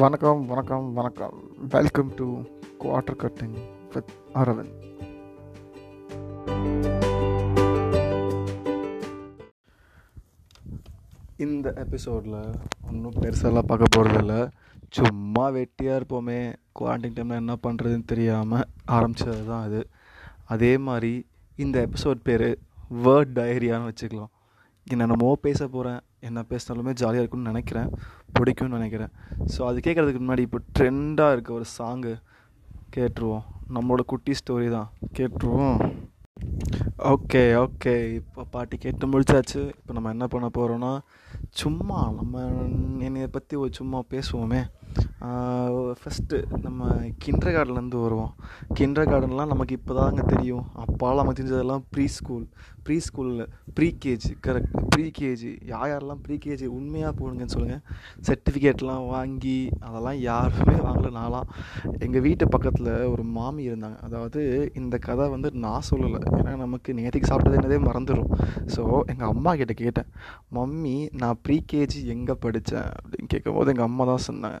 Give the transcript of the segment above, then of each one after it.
வணக்கம் வணக்கம் வணக்கம். Welcome to quarter cutting with Aravind இந்த எபிசோடில் ஒன்றும் பெருசாலாம் பார்க்க போகிறதில்ல சும்மா வெட்டியாக இருப்போமே. குவாரண்டைன் டைமில் என்ன பண்ணுறதுன்னு தெரியாமல் ஆரம்பித்தது தான் அது. அதே மாதிரி இந்த எபிசோட் பேர் வேர்ட் டயரியான்னு வச்சுக்கலாம். என்னென்னமோ பேச போகிறேன் என்ன பேசினாலுமே ஜாலியாக இருக்கும்னு நினைக்கிறேன். பிடிக்கும்னு நினைக்கிறேன். ஸோ அது கேட்குறதுக்கு முன்னாடி இப்போ ட்ரெண்டாக இருக்க ஒரு சாங்கு கேட்டுருவோம். நம்மளோட குட்டி ஸ்டோரி தான். கேட்டுருவோம். ஓகே ஓகே இப்போ பாட்டி கேட்டு முடிச்சாச்சு. இப்போ நம்ம என்ன பண்ண போகிறோன்னா சும்மா நம்ம என்னைய பற்றி ஒரு சும்மா பேசுவோமே. ஃபஸ்ட்டு நம்ம கிண்டர் கார்டன்லேருந்து வருவோம். கிண்டர் கார்டன்லாம் நமக்கு இப்போ தாங்க தெரியும். அப்பாலாம் நமக்கு தெரிஞ்சதெல்லாம் ப்ரீ ஸ்கூல் ப்ரீ ஸ்கூலில் pre KG correct pre KG யார் யாரெல்லாம் ப்ரீ கேஜி உண்மையாக போடுங்கன்னு சொல்லுங்கள் சர்டிஃபிகேட்லாம் வாங்கி அதெல்லாம் யாருமே வாங்கல. நான்லாம் எங்கள் வீட்டு பக்கத்தில் ஒரு மாமி இருந்தாங்க. அதாவது இந்த கதை வந்து நான் சொல்லலை. ஏன்னா நமக்கு நேற்றுக்கு சாப்பிட்டது என்னதே மறந்துடும் ஸோ எங்கள் அம்மா கிட்ட கேட்டேன். மம்மி நான் ப்ரீ கேஜி எங்கே படித்தேன் அப்படின்னு கேட்கும்போது எங்கள் அம்மா தான் சொன்னாங்க.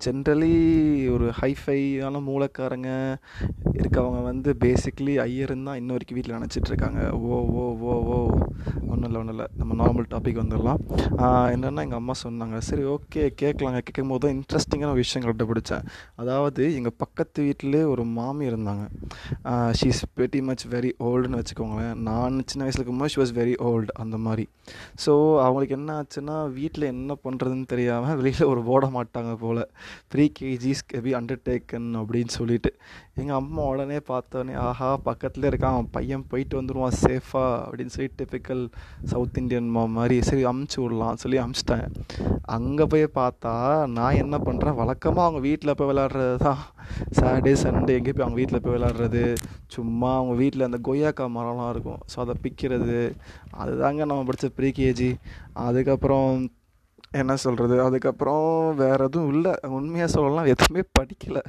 ஜென்ரலி ஒரு ஹைஃபையான மூலக்காரங்க இருக்கவங்க வந்து பேசிக்லி ஐயருன்னு தான் இன்ன வரைக்கும் வீட்டில் நினச்சிட்ருக்காங்க ஓ ஓ ஓ ஓ. ஒன்றும் இல்லை ஒன்றும் இல்லை. நம்ம நார்மல் டாபிக் வந்துடலாம். என்னென்னா எங்கள் அம்மா சொன்னாங்க. சரி ஓகே கேட்கலாங்க. கேட்கும் போது தான் இன்ட்ரெஸ்டிங்கான விஷயம் கண்டுபிடிச்சேன் அதாவது எங்கள் பக்கத்து வீட்டிலே ஒரு மாமி இருந்தாங்க. She is very much very ஓல்டுன்னு வச்சுக்கோங்களேன். நான் சின்ன வயசில் இருக்கும்போது ஷி வாஸ் வெரி ஓல்டு அந்த மாதிரி. ஸோ அவங்களுக்கு என்ன ஆச்சுன்னா வீட்டில் என்ன பண்ணுறதுன்னு தெரியாமல் வெளியில் ஒரு போட மாட்டாங்க போல். த்ரீ கேஜிஸ் பி அண்டர்டேக்கன் அப்படின்னு சொல்லிட்டு. எங்கள் அம்மா உடனே பார்த்தோன்னே ஆஹா பக்கத்தில் இருக்கான் பையன் போயிட்டு வந்துடுவான் சேஃபாக அப்படின்னு சொல்லி டிப்பிக்கல் சவுத் இந்தியன் மா மாதிரி சரி அமுச்சு விடலாம் சொல்லி அமுச்சிட்டேன் அங்கே போய் பார்த்தா நான் என்ன பண்ணுறேன் வழக்கமாக அவங்க வீட்டில் போய் விளாட்றது தான். சாட்டர்டே சண்டே எங்கேயும் போய் அவங்க வீட்டில் போய் விளாட்றது சும்மா அவங்க வீட்டில் அந்த கொய்யாக்கா மரம்லாம் இருக்கும். ஸோ அதை பிக்கிறது. அதுதாங்க நம்ம படித்த ப்ரீ கேஜி அதுக்கப்புறம் என்ன சொல்கிறது அதுக்கப்புறம் வேறு எதுவும் இல்லை. உண்மையாக சொல்லலாம் எதுவுமே படிக்கலை.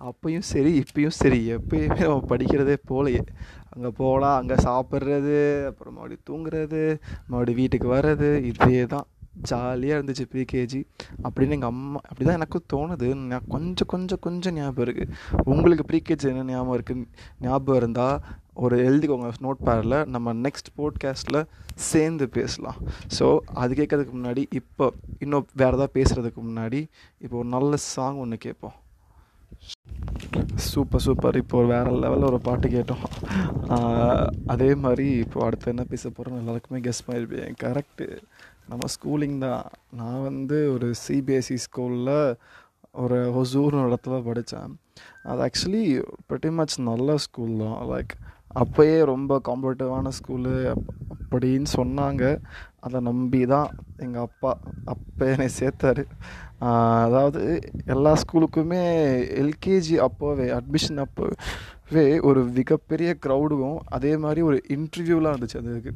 அப்பையும் சரி இப்பயும் சரி. எப்பயுமே நம்ம படிக்கிறதே போலையே. அங்கே போகலாம் அங்கே சாப்பிட்றது அப்புறம் மறுபடியும் தூங்குறது மறுபடியும் வீட்டுக்கு வர்றது இதே தான் ஜாலியாக இருந்துச்சு ப்ரீகேஜி அப்படின்னு எங்கள் அம்மா அப்படி தான் எனக்கும் தோணுது. நான் கொஞ்சம் கொஞ்சம் கொஞ்சம் ஞாபகம் இருக்குது உங்களுக்கு ப்ரீகேஜி என்ன ஞாபகம் இருக்குன்னு ஞாபகம் இருந்தால் ஒரு எழுதிக்கோங்க நோட் பேரில் நம்ம நெக்ஸ்ட் போட்காஸ்ட்டில் சேர்ந்து பேசலாம். ஸோ அது கேட்கறதுக்கு முன்னாடி இப்போ இன்னும் வேறு ஏதாவது பேசுகிறதுக்கு முன்னாடி இப்போ ஒரு நல்ல சாங் ஒன்று கேட்போம். சூப்பர் சூப்பர் இப்போ ஒரு வேறு லெவலில் ஒரு பாட்டு கேட்டோம். அதே மாதிரி இப்போ அடுத்து என்ன பேச போகிறோம் எல்லாருக்குமே கெஸ் பண்ணியிருப்பேன் கரெக்டு நம்ம ஸ்கூலிங் தான். நான் வந்து ஒரு சிபிஎஸ்சி ஸ்கூலில் ஒரு ஹொசூர்னு இடத்துல படித்தேன். அது ஆக்சுவலி பெட்டி மச் நல்ல ஸ்கூல் தான். லைக் அப்போயே ரொம்ப காம்படிட்டிவான ஸ்கூலு அப்படின்னு சொன்னாங்க. அதை நம்பி தான் எங்கள் அப்பா அப்போ என்னை சேர்த்தாரு. அதாவது எல்லா ஸ்கூலுக்குமே எல்கேஜி அப்போவே அட்மிஷன் அப்போவே ஒரு மிகப்பெரிய க்ரௌடும் அதே மாதிரி ஒரு இன்டர்வியூலாம் இருந்துச்சு அதுக்கு.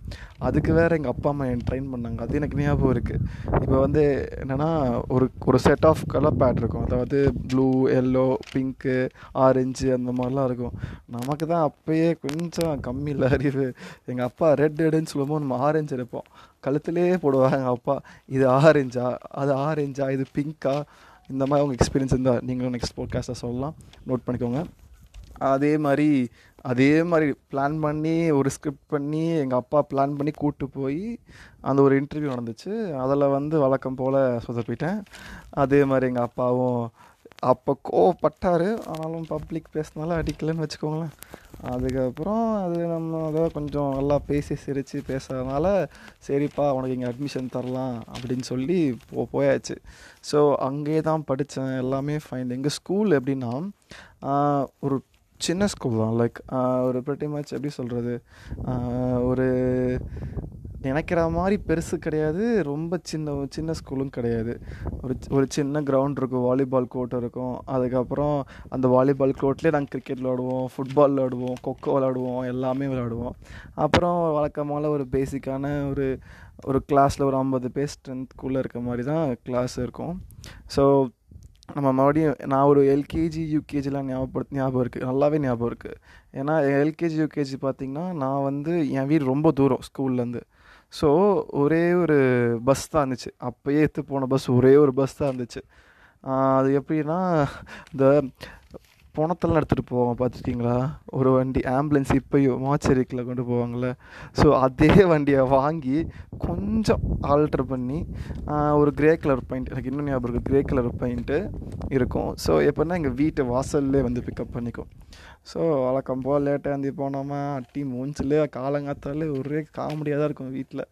அதுக்கு வேறு எங்கள் அப்பா அம்மா என் ட்ரெயின் பண்ணாங்க. அது எனக்கு ஞாபகம் இருக்குது இப்போ வந்து என்னென்னா ஒரு ஒரு செட் ஆஃப் கலர் பேட் இருக்கும். அதாவது ப்ளூ எல்லோ பிங்க்கு ஆரஞ்சு அந்த மாதிரிலாம் இருக்கும். நமக்கு தான் அப்போயே கொஞ்சம் கம்மி இல்லை அறிவு. எங்கள் அப்பா ரெட் எடுன்னு சொல்லும்போது நம்ம ஆரஞ்சு எடுப்போம். கல் கழுத்துலேயே போடுவாங்க. எங்கள் அப்பா இது ஆரஞ்சா அது ஆரஞ்சா இது பிங்க்கா இந்த மாதிரி அவங்க எக்ஸ்பீரியன்ஸ் இருந்தால் நீங்களும் நெக்ஸ்ட் போட்காஸ்ட்டில் சொல்லலாம். நோட் பண்ணிக்கோங்க. அதே மாதிரி அதே மாதிரி பிளான் பண்ணி ஒரு ஸ்கிரிப்ட் பண்ணி எங்கள் அப்பா பிளான் பண்ணி கூப்பிட்டு போய் அந்த ஒரு இன்டர்வியூ நடந்துச்சு. அதில் வந்து வழக்கம் போல் சொதப்பிட்டேன். அதே மாதிரி எங்கள் அப்பாவும் அப்போ கோவப்பட்டார். ஆனாலும் பப்ளிக் பேசினால அடிக்கலைன்னு வச்சுக்கோங்களேன். அதுக்கப்புறம் அது நம்ம அதை கொஞ்சம் நல்லா பேசி சிரித்து பேசுறதுனால சரிப்பா உனக்கு இங்கே அட்மிஷன் தரலாம் அப்படின்னு சொல்லி போ போயாச்சு. ஸோ அங்கேயே தான் படித்தேன். எல்லாமே ஃபைன் எங்கள் ஸ்கூல் எப்படின்னா ஒரு சின்ன ஸ்கூல் தான். லைக் ஒரு ப்ரெட்டி மச் எப்படி சொல்கிறது ஒரு நினைக்கிற மாதிரி பெருசு கிடையாது. ரொம்ப சின்ன சின்ன ஸ்கூலும் கிடையாது. ஒரு ஒரு சின்ன கிரவுண்ட் இருக்கும். வாலிபால் கோர்ட் இருக்கும். அதுக்கப்புறம் அந்த வாலிபால் கோர்ட்லேயே நாங்கள் கிரிக்கெட் விளாடுவோம் ஃபுட்பால் விளாடுவோம் கொக்கோ விளாடுவோம் எல்லாமே விளாடுவோம் அப்புறம் வழக்கமான ஒரு பேசிக்கான ஒரு ஒரு கிளாஸில் ஒரு ஐம்பது பேர் ஸ்ட்ரென்த்குள்ளே இருக்க மாதிரி தான் கிளாஸ் இருக்கும். ஸோ நம்ம மறுபடியும் நான் ஒரு எல்கேஜி யூகேஜிலாம் ஞாபகப்படுத்த ஞாபகம் இருக்குது நல்லாவே ஞாபகம் இருக்குது ஏன்னா எல்கேஜி யூகேஜி பார்த்திங்கன்னா நான் வந்து என் வீடு ரொம்ப தூரம் ஸ்கூல்லேருந்து ஸோ ஒரே ஒரு பஸ் தான் இருந்துச்சு. அப்போயே எடுத்து போன பஸ் ஒரே ஒரு பஸ் தான் இருந்துச்சு. அது எப்படின்னா இந்த பணத்தெல்லாம் எடுத்துகிட்டு போவாங்க பார்த்துருக்கீங்களா? ஒரு வண்டி ஆம்புலன்ஸ் இப்போயும் மாச்சரிக்கில் கொண்டு போவாங்கள்ல ஸோ அதே வண்டியை வாங்கி கொஞ்சம் ஆல்ட்ரு பண்ணி ஒரு கிரே கலர் பெயிண்ட் எனக்கு இன்னும் ஞாபகம் இருக்குது கிரே கலர் பெயிண்ட்டு இருக்கும். ஸோ எப்படின்னா எங்கள் வீட்டு வாசல்லே வந்து பிக்கப் பண்ணிக்கும். ஸோ வழக்கம் போல் லேட்டாக இருந்து போனோமா அட்டி மூஞ்சில் காலங்காத்தாலே ஒரே காமெடியாக தான் இருக்கும் வீட்டில்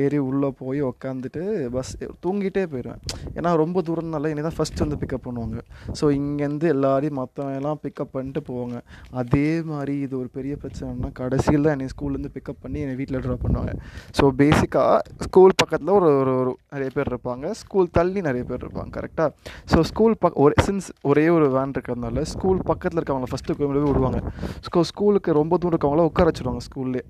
ஏறி உள்ளே போய் உக்காந்துட்டு பஸ் தூங்கிட்டே போயிடுவேன் ஏன்னா ரொம்ப தூரம்னால இனி தான் ஃபஸ்ட் வந்து பிக்கப் பண்ணுவாங்க. ஸோ இங்கேருந்து எல்லாரையும் மற்றவங்கெல்லாம் பிக்கப் பண்ணிட்டு போவாங்க. அதே மாதிரி இது ஒரு பெரிய பிரச்சனைனா கடைசியில் தான் என்னை ஸ்கூல்லேருந்து பிக்கப் பண்ணி என்னை வீட்டில் ட்ராப் பண்ணுவாங்க. ஸோ பேசிக்காக ஸ்கூல் பக்கத்தில் ஒரு ஒரு ஒரு நிறைய பேர் இருப்பாங்க. ஸ்கூல் தள்ளி நிறைய பேர் இருப்பாங்க கரெக்டாக ஸோ ஸ்கூல் பக் ஒரு சின்ஸ் ஒரே ஒரு வேன் இருக்கிறதுனால ஸ்கூல் பக்கத்தில் இருக்கவங்கள ஃபஸ்ட்டு கோயிலே விடுவாங்க. ஸோ ஸ்கூலுக்கு ரொம்ப தூரம் இருக்கவங்கள உட்கார வச்சுருவாங்க ஸ்கூல்லே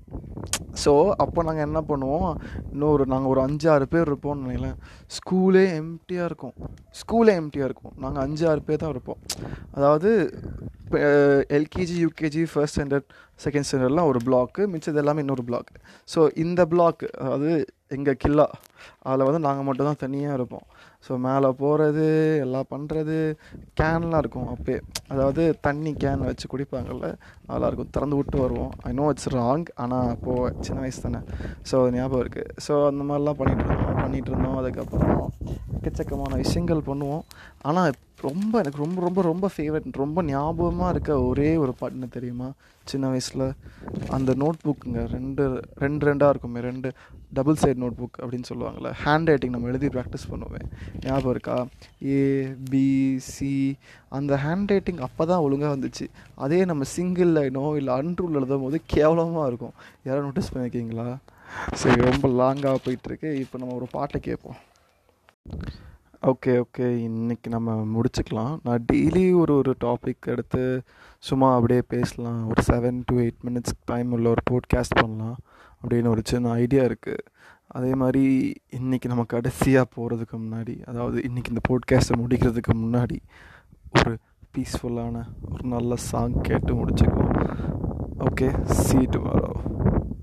ஸோ அப்போ நாங்கள் என்ன பண்ணுவோம்? இன்னும் ஒரு நாங்கள் ஒரு அஞ்சு ஆறு பேர் இருப்போம்னு நினைக்கிறேன். ஸ்கூலே எம்டியாக இருக்கும். ஸ்கூலே எம்டியாக இருக்கும். நாங்கள் அஞ்சு ஆறு பேர் தான் இருப்போம். அதாவது LKG UKG first standard second ஸ்டாண்டர்ட்லாம் ஒரு பிளாக்கு மிச்சது எல்லாமே இன்னொரு பிளாக் ஸோ இந்த பிளாக் அதாவது எங்கள் கில்லா. அதில் வந்து நாங்கள் மட்டும் தான் தனியாக இருப்போம். ஸோ மேலே போகிறது எல்லாம் பண்ணுறது கேன்லாம் இருக்கும் அப்போயே. அதாவது தண்ணி கேன் வச்சு குடிப்பாங்கள்ல அதெல்லாம் இருக்கும். திறந்து விட்டு வருவோம். ஐ நோ இட்ஸ் ராங் ஆனால் அப்போது சின்ன வயசு தானே. ஸோ அது ஞாபகம் இருக்குது ஸோ அந்த மாதிரிலாம் பண்ணிகிட்டு இருந்தோம். பண்ணிகிட்டு இருந்தோம். அதுக்கப்புறம் எக்கச்சக்கமான விஷயங்கள் பண்ணுவோம். ஆனால் ரொம்ப எனக்கு ரொம்ப ரொம்ப ரொம்ப ஃபேவரட் ரொம்ப ஞாபகமாக இருக்க ஒரே ஒரு பாட்டுன்னு தெரியுமா? சின்ன வயசில் அந்த நோட் புக்குங்க ரெண்டு ரெண்டு ரெண்டாக இருக்குமே ரெண்டு. டபுள் சைட் நோட் புக் அப்படின்னு சொல்லுவாங்கள்ல ஹேண்ட் ரைட்டிங் நம்ம எழுதி ப்ராக்டிஸ் பண்ணுவேன். ஞாபகம் இருக்கா? ஏ பி சி அந்த ஹேண்ட் ரைட்டிங் அப்போ தான் ஒழுங்காக வந்துச்சு. அதே நம்ம சிங்கிள் லைனோ இல்லை அன்ரூல் எழுதும் போது கேவலமாக இருக்கும். யாரும் நோட்டீஸ் பண்ணியிருக்கீங்களா சரி ரொம்ப லாங்காக போயிட்டுருக்கு. இப்போ நம்ம ஒரு பாட்டை கேட்போம். Okay okay. இன்றைக்கி நம்ம முடிச்சுக்கலாம். நான் டெய்லி ஒரு ஒரு டாபிக் எடுத்து சும்மா அப்படியே பேசலாம். ஒரு seven to eight minutes time உள்ள ஒரு போட்காஸ்ட் பண்ணலாம். அப்படின்னு ஒரு சின்ன ஐடியா இருக்குது அதே மாதிரி இன்றைக்கி நம்ம கடைசியாக போகிறதுக்கு முன்னாடி அதாவது இன்றைக்கி இந்த போட்காஸ்ட்டை முடிக்கிறதுக்கு முன்னாடி ஒரு பீஸ்ஃபுல்லான ஒரு நல்ல சாங் கேட்டு முடிச்சுக்குவோம். ஓகே சீட்டு டுமாரோ